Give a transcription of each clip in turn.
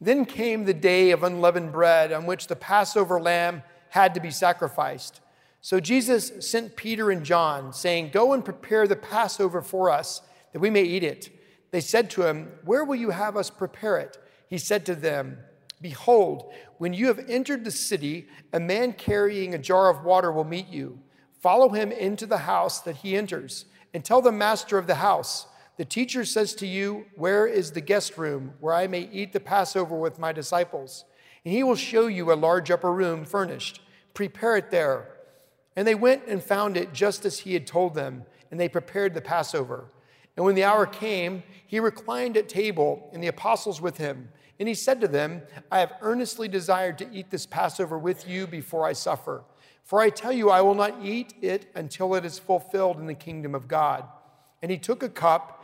Then came the day of unleavened bread on which the Passover lamb had to be sacrificed. So Jesus sent Peter and John, saying, Go and prepare the Passover for us, that we may eat it. They said to him, Where will you have us prepare it? He said to them, Behold, when you have entered the city, a man carrying a jar of water will meet you. Follow him into the house that he enters, and tell the master of the house, The teacher says to you, Where is the guest room where I may eat the Passover with my disciples? And he will show you a large upper room furnished. Prepare it there. And they went and found it just as he had told them, and they prepared the Passover. And when the hour came, he reclined at table, and the apostles with him. And he said to them, I have earnestly desired to eat this Passover with you before I suffer. For I tell you, I will not eat it until it is fulfilled in the kingdom of God. And he took a cup,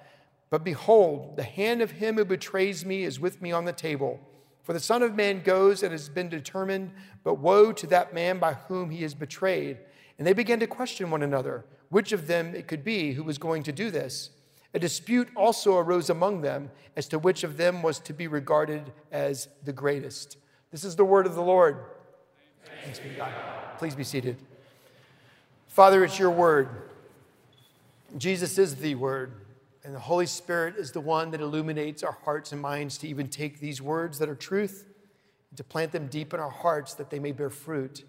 But behold, the hand of him who betrays me is with me on the table. For the Son of Man goes and has been determined, but woe to that man by whom he is betrayed. And they began to question one another, which of them it could be who was going to do this. A dispute also arose among them as to which of them was to be regarded as the greatest. This is the word of the Lord. Thanks be God. Please be seated. Father, it's your word. Jesus is the word, and the Holy Spirit is the one that illuminates our hearts and minds to even take these words that are truth and to plant them deep in our hearts that they may bear fruit.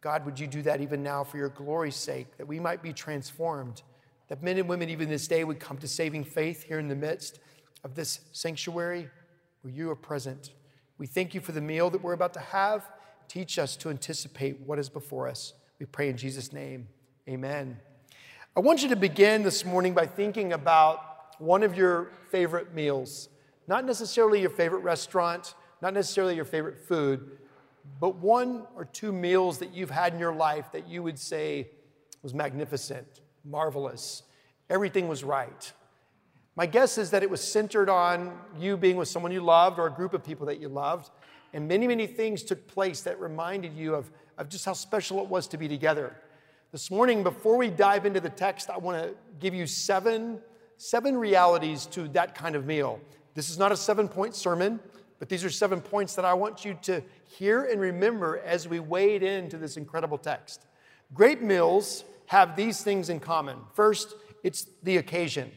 God, would you do that even now for your glory's sake, that we might be transformed? that men and women, even this day, would come to saving faith here in the midst of this sanctuary where you are present. We thank you for the meal that we're about to have. Teach us to anticipate what is before us. We pray in Jesus' name. Amen. I want you to begin this morning by thinking about one of your favorite meals. Not necessarily your favorite restaurant, not necessarily your favorite food, but one or two meals that you've had in your life that you would say was magnificent marvelous. Everything was right. My guess is that it was centered on you being with someone you loved or a group of people that you loved. And many, many things took place that reminded you of, of just how special it was to be together. This morning, before we dive into the text, I want to give you seven, seven realities to that kind of meal. This is not a seven point sermon, but these are seven points that I want you to hear and remember as we wade into this incredible text. Great meals have these things in common. First, it's the occasion.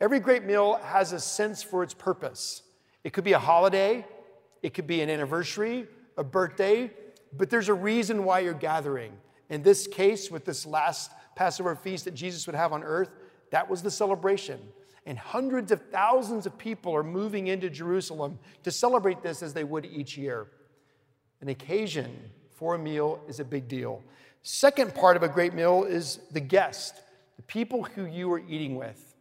Every great meal has a sense for its purpose. It could be a holiday, it could be an anniversary, a birthday, but there's a reason why you're gathering. In this case, with this last Passover feast that Jesus would have on earth, that was the celebration. And hundreds of thousands of people are moving into Jerusalem to celebrate this as they would each year. An occasion for a meal is a big deal. Second part of a great meal is the guest, the people who you are eating with.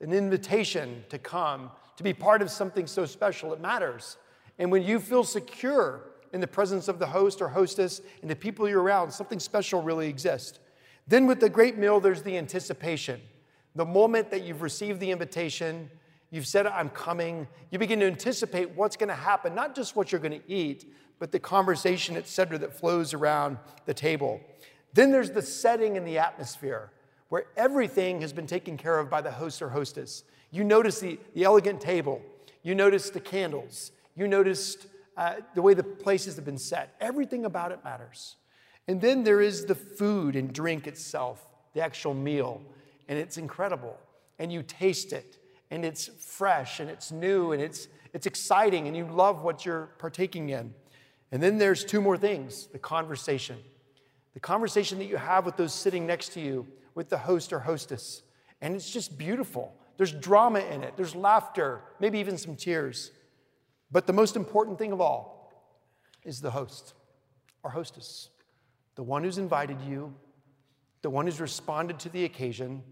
An invitation to come, to be part of something so special, it matters. And when you feel secure in the presence of the host or hostess and the people you're around, something special really exists. Then with the great meal, there's the anticipation. The moment that you've received the invitation, you've said, I'm coming, you begin to anticipate what's going to happen, not just what you're going to eat, but the conversation, et cetera, that flows around the table. Then there's the setting and the atmosphere where everything has been taken care of by the host or hostess. You notice the, the elegant table, you notice the candles, you noticed uh, the way the places have been set. Everything about it matters. And then there is the food and drink itself, the actual meal, and it's incredible. And you taste it, and it's fresh, and it's new, and it's, it's exciting, and you love what you're partaking in. And then there's two more things the conversation the conversation that you have with those sitting next to you, with the host or hostess. And it's just beautiful. There's drama in it, there's laughter, maybe even some tears. But the most important thing of all is the host or hostess, the one who's invited you, the one who's responded to the occasion,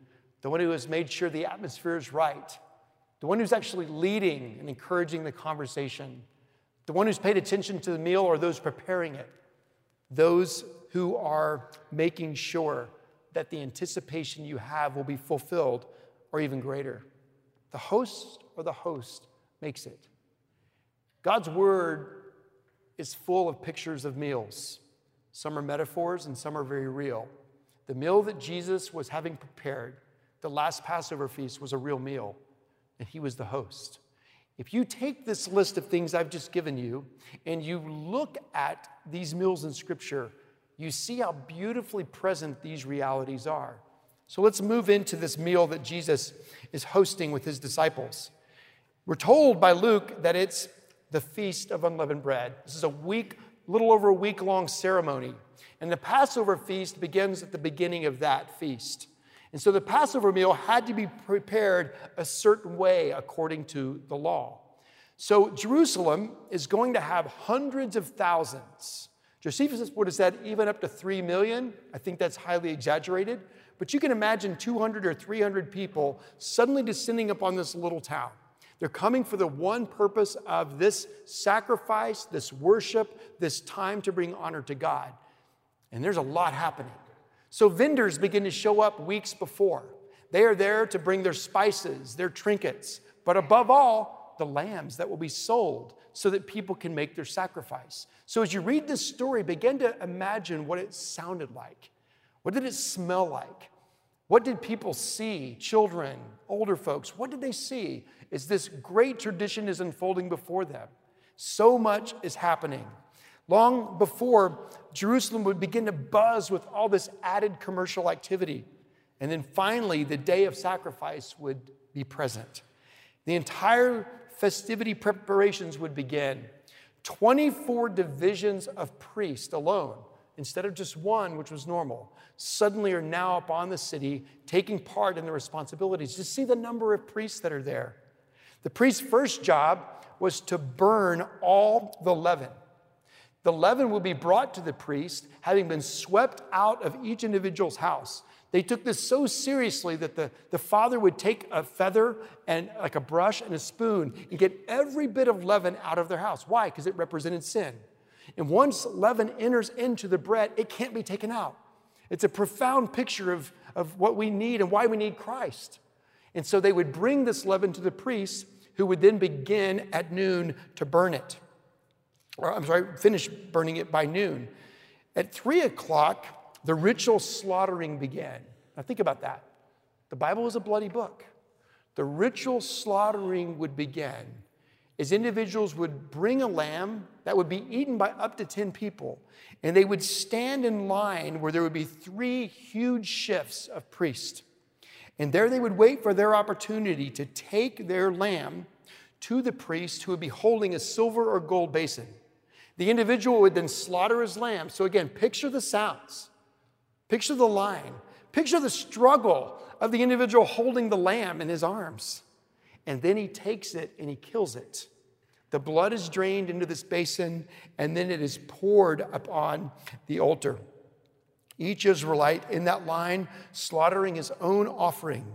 the one who has made sure the atmosphere is right, the one who's actually leading and encouraging the conversation, The one who's paid attention to the meal or those preparing it, those who are making sure that the anticipation you have will be fulfilled or even greater. The host or the host makes it. God's word is full of pictures of meals. Some are metaphors and some are very real. The meal that Jesus was having prepared, the last Passover feast, was a real meal, and he was the host. If you take this list of things I've just given you and you look at these meals in Scripture, you see how beautifully present these realities are. So let's move into this meal that Jesus is hosting with his disciples. We're told by Luke that it's the Feast of Unleavened Bread. This is a week, little over a week long ceremony. And the Passover feast begins at the beginning of that feast. And so the Passover meal had to be prepared a certain way according to the law. So Jerusalem is going to have hundreds of thousands. Josephus would have said even up to 3 million. I think that's highly exaggerated. But you can imagine 200 or 300 people suddenly descending upon this little town. They're coming for the one purpose of this sacrifice, this worship, this time to bring honor to God. And there's a lot happening. So vendors begin to show up weeks before. They are there to bring their spices, their trinkets, but above all, the lambs that will be sold so that people can make their sacrifice. So as you read this story, begin to imagine what it sounded like. What did it smell like? What did people see? Children, older folks, what did they see? is this great tradition is unfolding before them. So much is happening. Long before Jerusalem would begin to buzz with all this added commercial activity. And then finally, the day of sacrifice would be present. The entire festivity preparations would begin. 24 divisions of priests alone, instead of just one, which was normal, suddenly are now upon the city taking part in the responsibilities. Just see the number of priests that are there. The priest's first job was to burn all the leaven. The leaven would be brought to the priest, having been swept out of each individual's house. They took this so seriously that the, the father would take a feather and like a brush and a spoon and get every bit of leaven out of their house. Why? Because it represented sin. And once leaven enters into the bread, it can't be taken out. It's a profound picture of, of what we need and why we need Christ. And so they would bring this leaven to the priest, who would then begin at noon to burn it. Or, I'm sorry, finish burning it by noon. At three o'clock, the ritual slaughtering began. Now, think about that. The Bible is a bloody book. The ritual slaughtering would begin as individuals would bring a lamb that would be eaten by up to 10 people, and they would stand in line where there would be three huge shifts of priests. And there they would wait for their opportunity to take their lamb to the priest who would be holding a silver or gold basin. The individual would then slaughter his lamb. So, again, picture the sounds, picture the line, picture the struggle of the individual holding the lamb in his arms. And then he takes it and he kills it. The blood is drained into this basin, and then it is poured upon the altar. Each Israelite in that line slaughtering his own offering.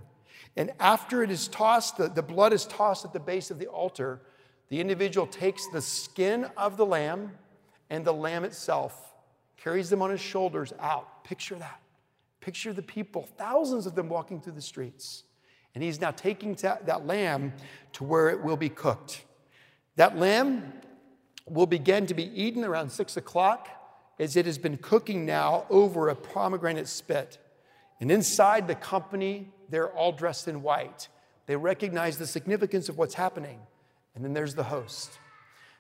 And after it is tossed, the, the blood is tossed at the base of the altar, the individual takes the skin of the lamb and the lamb itself, carries them on his shoulders out. Picture that. Picture the people, thousands of them walking through the streets. And he's now taking that, that lamb to where it will be cooked. That lamb will begin to be eaten around six o'clock as it has been cooking now over a pomegranate spit. And inside the company, they're all dressed in white. They recognize the significance of what's happening. And then there's the host.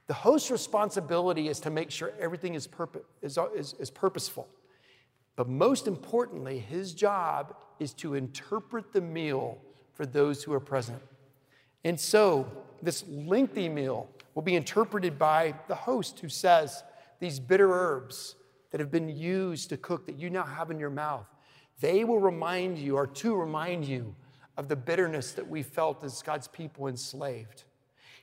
The host's responsibility is to make sure everything is, purpo- is, is, is purposeful. But most importantly, his job is to interpret the meal for those who are present. And so, this lengthy meal will be interpreted by the host who says, These bitter herbs that have been used to cook that you now have in your mouth, they will remind you, or to remind you, of the bitterness that we felt as God's people enslaved.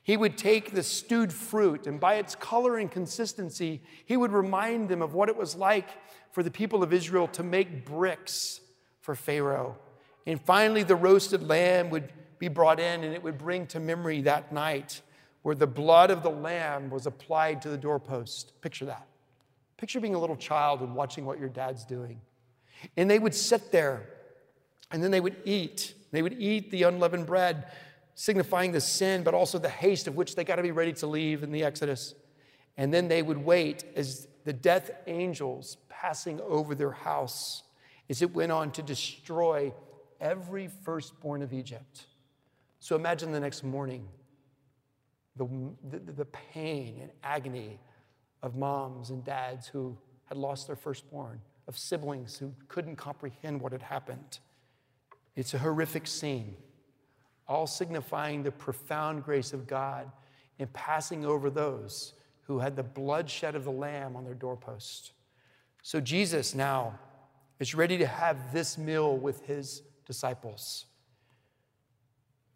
He would take the stewed fruit, and by its color and consistency, he would remind them of what it was like for the people of Israel to make bricks for Pharaoh. And finally, the roasted lamb would be brought in, and it would bring to memory that night where the blood of the lamb was applied to the doorpost. Picture that. Picture being a little child and watching what your dad's doing. And they would sit there and then they would eat. They would eat the unleavened bread, signifying the sin, but also the haste of which they got to be ready to leave in the Exodus. And then they would wait as the death angels passing over their house as it went on to destroy every firstborn of Egypt. So imagine the next morning the, the, the, pain and agony of moms and dads who had lost their firstborn, of siblings who couldn't comprehend what had happened. It's a horrific scene, all signifying the profound grace of God in passing over those who had the bloodshed of the Lamb on their doorpost. So Jesus now is ready to have this meal with his disciples.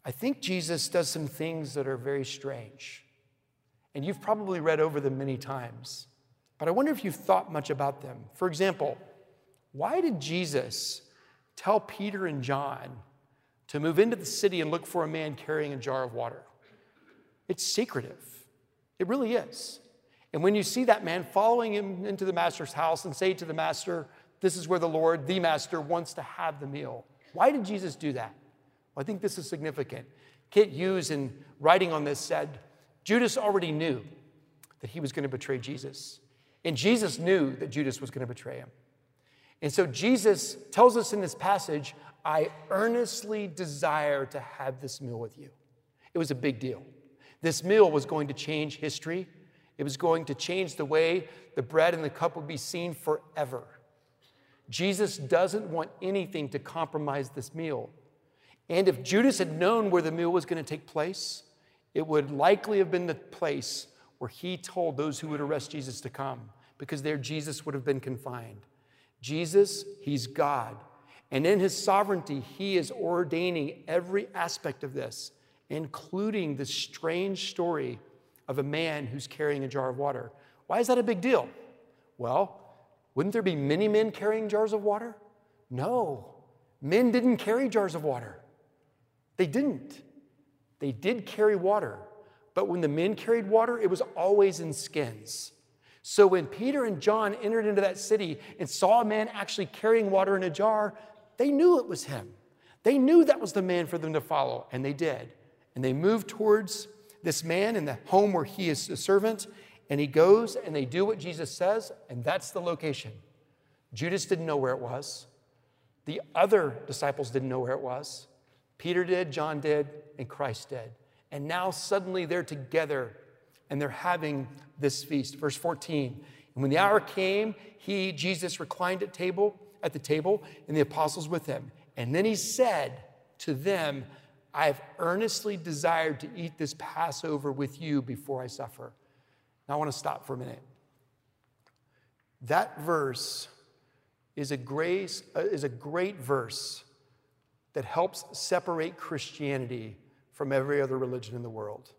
I think Jesus does some things that are very strange. And you've probably read over them many times. But I wonder if you've thought much about them. For example, why did Jesus tell Peter and John to move into the city and look for a man carrying a jar of water? It's secretive. It really is. And when you see that man following him into the master's house and say to the master, This is where the Lord, the master, wants to have the meal. Why did Jesus do that? Well, I think this is significant. Kent Hughes, in writing on this, said Judas already knew that he was going to betray Jesus. And Jesus knew that Judas was going to betray him. And so Jesus tells us in this passage, I earnestly desire to have this meal with you. It was a big deal. This meal was going to change history. It was going to change the way the bread and the cup would be seen forever. Jesus doesn't want anything to compromise this meal. And if Judas had known where the meal was going to take place, it would likely have been the place where he told those who would arrest Jesus to come, because there Jesus would have been confined. Jesus, he's God. And in his sovereignty, he is ordaining every aspect of this, including the strange story of a man who's carrying a jar of water. Why is that a big deal? Well, wouldn't there be many men carrying jars of water? No. Men didn't carry jars of water. They didn't. They did carry water, but when the men carried water, it was always in skins. So when Peter and John entered into that city and saw a man actually carrying water in a jar, they knew it was him. They knew that was the man for them to follow, and they did. And they moved towards this man in the home where he is a servant, and he goes and they do what Jesus says, and that's the location. Judas didn't know where it was. The other disciples didn't know where it was. Peter did, John did, and Christ did. And now suddenly they're together and they're having this feast. Verse 14. And when the hour came, he, Jesus, reclined at table, at the table, and the apostles with him. And then he said to them, I have earnestly desired to eat this Passover with you before I suffer. Now I want to stop for a minute. That verse is a, grace, uh, is a great verse that helps separate Christianity from every other religion in the world.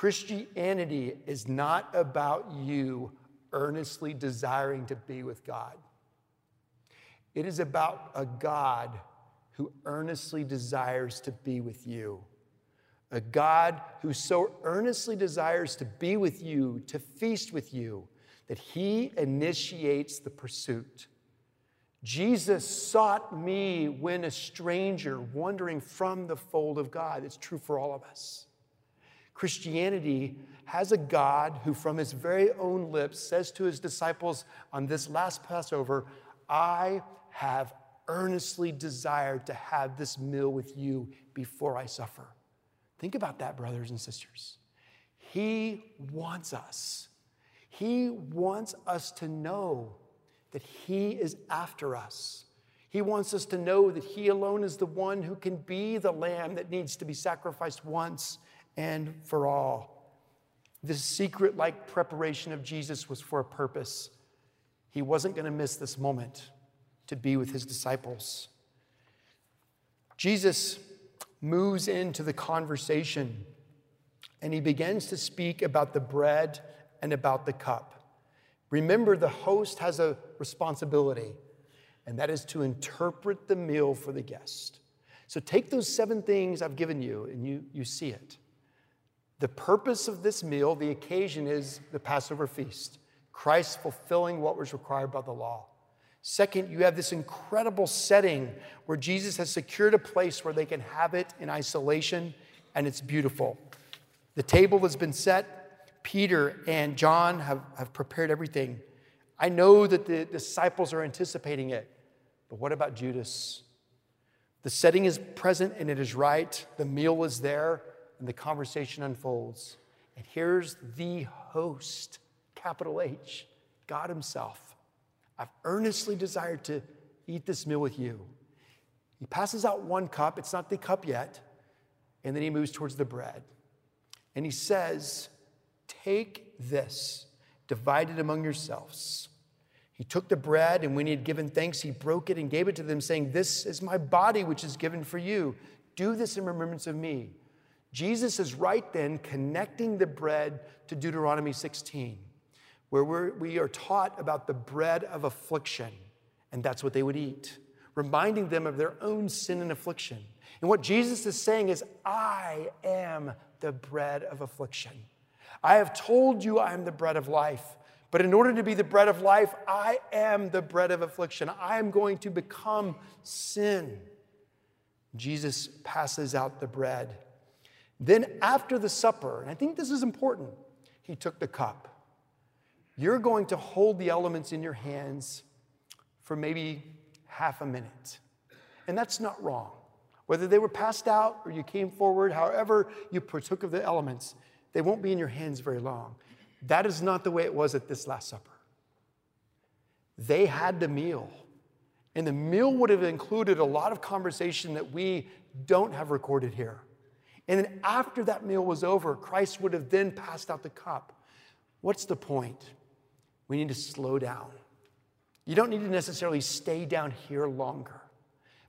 Christianity is not about you earnestly desiring to be with God. It is about a God who earnestly desires to be with you. A God who so earnestly desires to be with you, to feast with you, that he initiates the pursuit. Jesus sought me when a stranger wandering from the fold of God. It's true for all of us. Christianity has a God who, from his very own lips, says to his disciples on this last Passover, I have earnestly desired to have this meal with you before I suffer. Think about that, brothers and sisters. He wants us. He wants us to know that He is after us. He wants us to know that He alone is the one who can be the lamb that needs to be sacrificed once and for all. This secret like preparation of Jesus was for a purpose. He wasn't going to miss this moment to be with His disciples. Jesus moves into the conversation and he begins to speak about the bread and about the cup. Remember, the host has a responsibility, and that is to interpret the meal for the guest. So take those seven things I've given you, and you, you see it. The purpose of this meal, the occasion is the Passover feast, Christ fulfilling what was required by the law. Second, you have this incredible setting where Jesus has secured a place where they can have it in isolation, and it's beautiful. The table has been set. Peter and John have, have prepared everything. I know that the disciples are anticipating it, but what about Judas? The setting is present and it is right. The meal is there, and the conversation unfolds. And here's the host, capital H, God Himself. I've earnestly desired to eat this meal with you. He passes out one cup, it's not the cup yet, and then he moves towards the bread. And he says, Take this, divide it among yourselves. He took the bread, and when he had given thanks, he broke it and gave it to them, saying, This is my body, which is given for you. Do this in remembrance of me. Jesus is right then connecting the bread to Deuteronomy 16 where we're, we are taught about the bread of affliction, and that's what they would eat, reminding them of their own sin and affliction. And what Jesus is saying is, I am the bread of affliction. I have told you I am the bread of life. But in order to be the bread of life, I am the bread of affliction. I am going to become sin. Jesus passes out the bread. Then, after the supper, and I think this is important, he took the cup you're going to hold the elements in your hands for maybe half a minute. And that's not wrong. Whether they were passed out or you came forward, however you partook of the elements, they won't be in your hands very long. That is not the way it was at this Last Supper. They had the meal, and the meal would have included a lot of conversation that we don't have recorded here. And then after that meal was over, Christ would have then passed out the cup. What's the point? we need to slow down. You don't need to necessarily stay down here longer,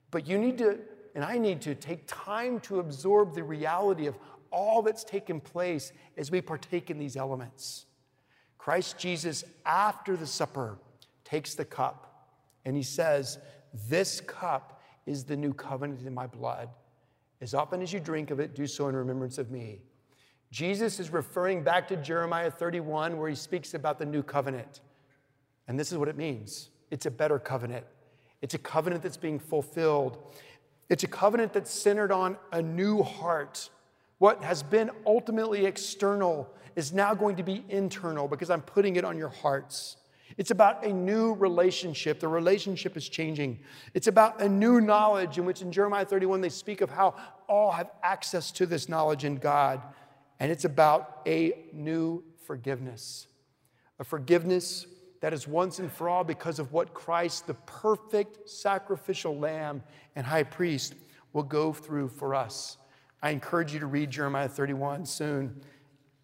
but you need to, and I need to, take time to absorb the reality of all that's taken place as we partake in these elements. Christ Jesus, after the supper, takes the cup and he says, This cup is the new covenant in my blood. As often as you drink of it, do so in remembrance of me. Jesus is referring back to Jeremiah 31, where he speaks about the new covenant. And this is what it means it's a better covenant, it's a covenant that's being fulfilled, it's a covenant that's centered on a new heart. What has been ultimately external is now going to be internal because I'm putting it on your hearts. It's about a new relationship. The relationship is changing. It's about a new knowledge, in which in Jeremiah 31 they speak of how all have access to this knowledge in God and it's about a new forgiveness. A forgiveness that is once and for all because of what Christ, the perfect sacrificial lamb and high priest, will go through for us. I encourage you to read Jeremiah 31 soon.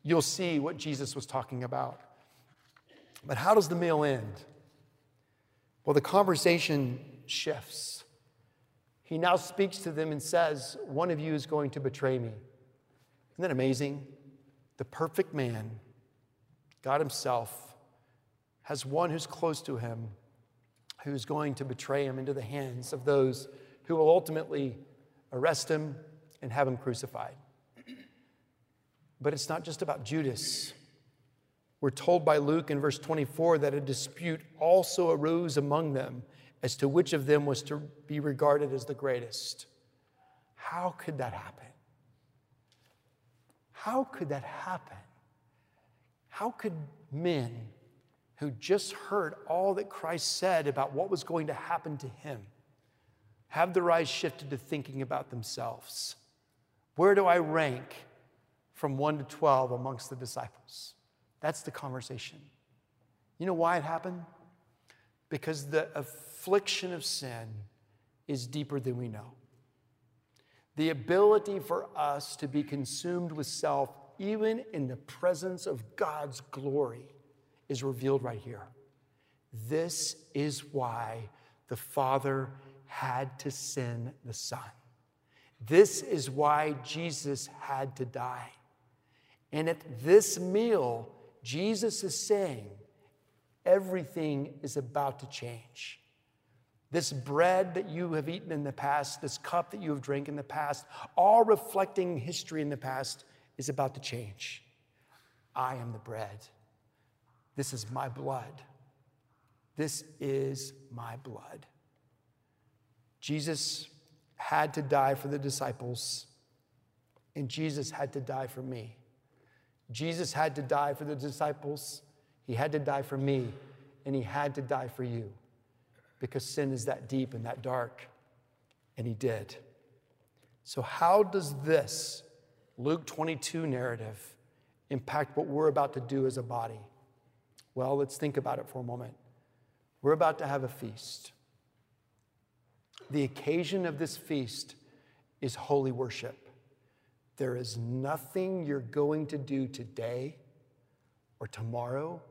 You'll see what Jesus was talking about. But how does the meal end? Well, the conversation shifts. He now speaks to them and says, One of you is going to betray me. Isn't that amazing? The perfect man, God Himself, has one who's close to Him who's going to betray Him into the hands of those who will ultimately arrest Him and have Him crucified. But it's not just about Judas. We're told by Luke in verse 24 that a dispute also arose among them as to which of them was to be regarded as the greatest. How could that happen? How could that happen? How could men who just heard all that Christ said about what was going to happen to him have their eyes shifted to thinking about themselves? Where do I rank from 1 to 12 amongst the disciples? That's the conversation. You know why it happened? Because the affliction of sin is deeper than we know. The ability for us to be consumed with self, even in the presence of God's glory, is revealed right here. This is why the Father had to send the Son. This is why Jesus had to die. And at this meal, Jesus is saying, everything is about to change. This bread that you have eaten in the past, this cup that you have drank in the past, all reflecting history in the past, is about to change. I am the bread. This is my blood. This is my blood. Jesus had to die for the disciples, and Jesus had to die for me. Jesus had to die for the disciples, he had to die for me, and he had to die for you because sin is that deep and that dark, and he did. So, how does this Luke 22 narrative impact what we're about to do as a body? Well, let's think about it for a moment. We're about to have a feast. The occasion of this feast is holy worship. There is nothing you're going to do today or tomorrow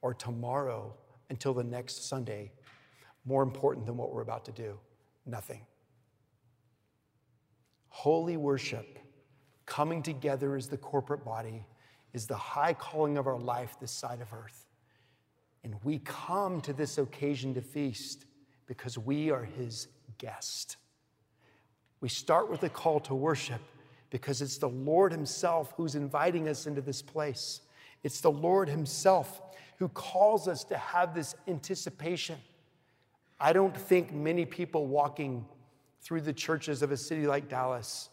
or tomorrow until the next Sunday more important than what we're about to do. Nothing. Holy worship, coming together as the corporate body, is the high calling of our life this side of earth. And we come to this occasion to feast because we are his guest. We start with a call to worship because it's the Lord himself who's inviting us into this place. It's the Lord himself who calls us to have this anticipation. I don't think many people walking through the churches of a city like Dallas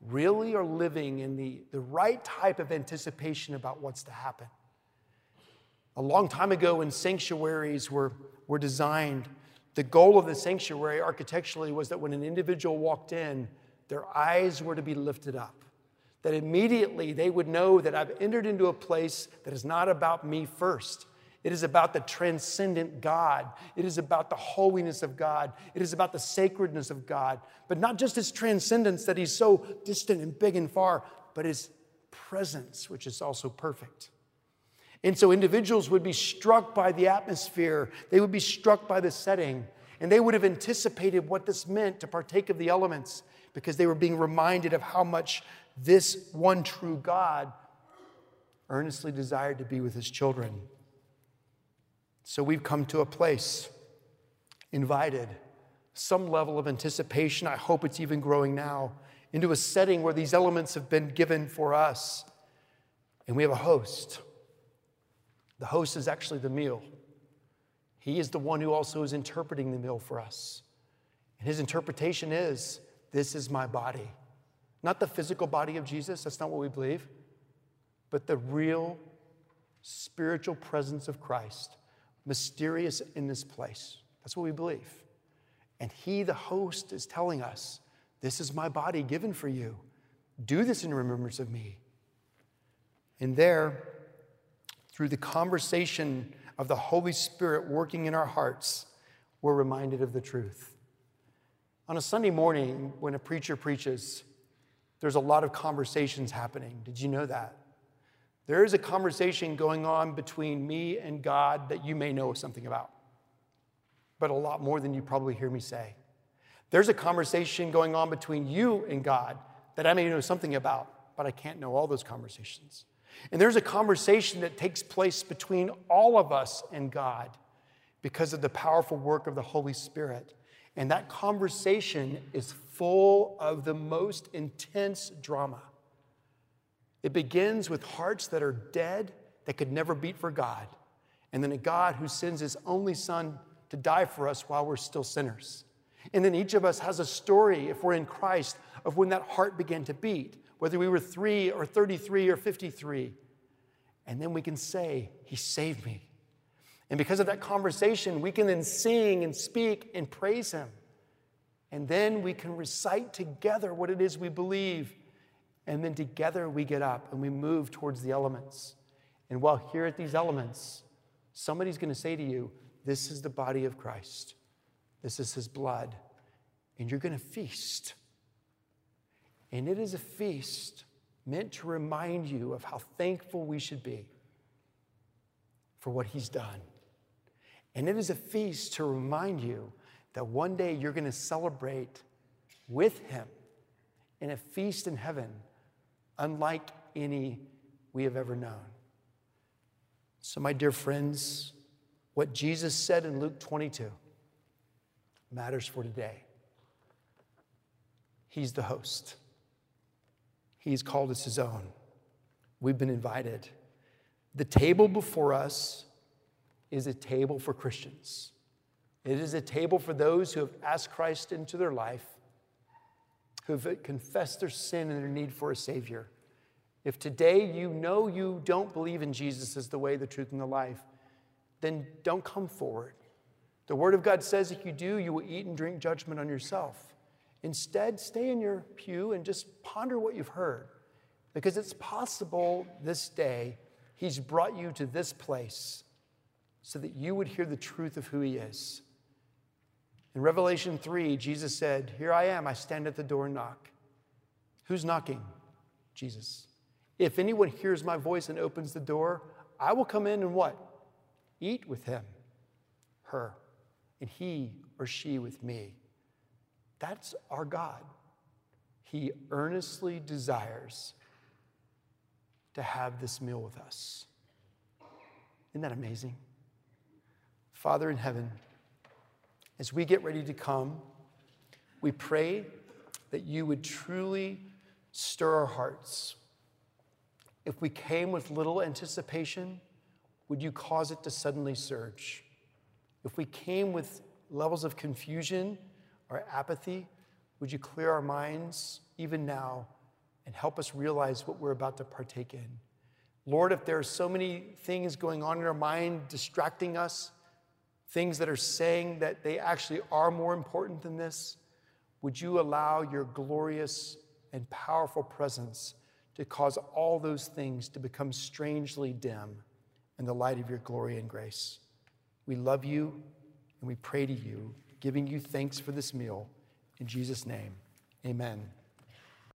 really are living in the, the right type of anticipation about what's to happen. A long time ago, when sanctuaries were, were designed, the goal of the sanctuary architecturally was that when an individual walked in, their eyes were to be lifted up. That immediately they would know that I've entered into a place that is not about me first. It is about the transcendent God. It is about the holiness of God. It is about the sacredness of God. But not just his transcendence that he's so distant and big and far, but his presence, which is also perfect. And so individuals would be struck by the atmosphere, they would be struck by the setting, and they would have anticipated what this meant to partake of the elements because they were being reminded of how much this one true God earnestly desired to be with his children. So we've come to a place, invited, some level of anticipation. I hope it's even growing now, into a setting where these elements have been given for us. And we have a host. The host is actually the meal. He is the one who also is interpreting the meal for us. And his interpretation is this is my body. Not the physical body of Jesus, that's not what we believe, but the real spiritual presence of Christ mysterious in this place. That's what we believe. And he, the host, is telling us, This is my body given for you. Do this in remembrance of me. And there, through the conversation of the Holy Spirit working in our hearts, we're reminded of the truth. On a Sunday morning, when a preacher preaches, there's a lot of conversations happening. Did you know that? There is a conversation going on between me and God that you may know something about, but a lot more than you probably hear me say. There's a conversation going on between you and God that I may know something about, but I can't know all those conversations. And there's a conversation that takes place between all of us and God because of the powerful work of the Holy Spirit. And that conversation is full of the most intense drama. It begins with hearts that are dead, that could never beat for God, and then a God who sends his only son to die for us while we're still sinners. And then each of us has a story, if we're in Christ, of when that heart began to beat, whether we were three or 33 or 53. And then we can say, He saved me. And because of that conversation, we can then sing and speak and praise Him. And then we can recite together what it is we believe and then together we get up and we move towards the elements. And while here at these elements, somebody's going to say to you, This is the body of Christ, this is his blood, and you're going to feast. And it is a feast meant to remind you of how thankful we should be for what he's done. And it is a feast to remind you that one day you're going to celebrate with him in a feast in heaven unlike any we have ever known. So, my dear friends, what Jesus said in Luke 22 matters for today. He's the host, He's called us His own. we've been invited. The table before us is a table for Christians. It is a table for those who have asked Christ into their life, who have confessed their sin and their need for a Savior. If today you know you don't believe in Jesus as the way, the truth, and the life, then don't come forward. The Word of God says if you do, you will eat and drink judgment on yourself. Instead, stay in your pew and just ponder what you've heard. Because it's possible this day He's brought you to this place so that you would hear the truth of who He is. In Revelation 3, Jesus said, Here I am, I stand at the door and knock. Who's knocking? Jesus. If anyone hears my voice and opens the door, I will come in and what? Eat with him, her, and he or she with me. That's our God. He earnestly desires to have this meal with us. Isn't that amazing? Father in heaven, as we get ready to come, we pray that you would truly stir our hearts. If we came with little anticipation, would you cause it to suddenly surge? If we came with levels of confusion or apathy, would you clear our minds even now and help us realize what we're about to partake in? Lord, if there are so many things going on in our mind distracting us, things that are saying that they actually are more important than this, would you allow your glorious and powerful presence to cause all those things to become strangely dim in the light of your glory and grace? We love you and we pray to you, giving you thanks for this meal. In Jesus' name, amen.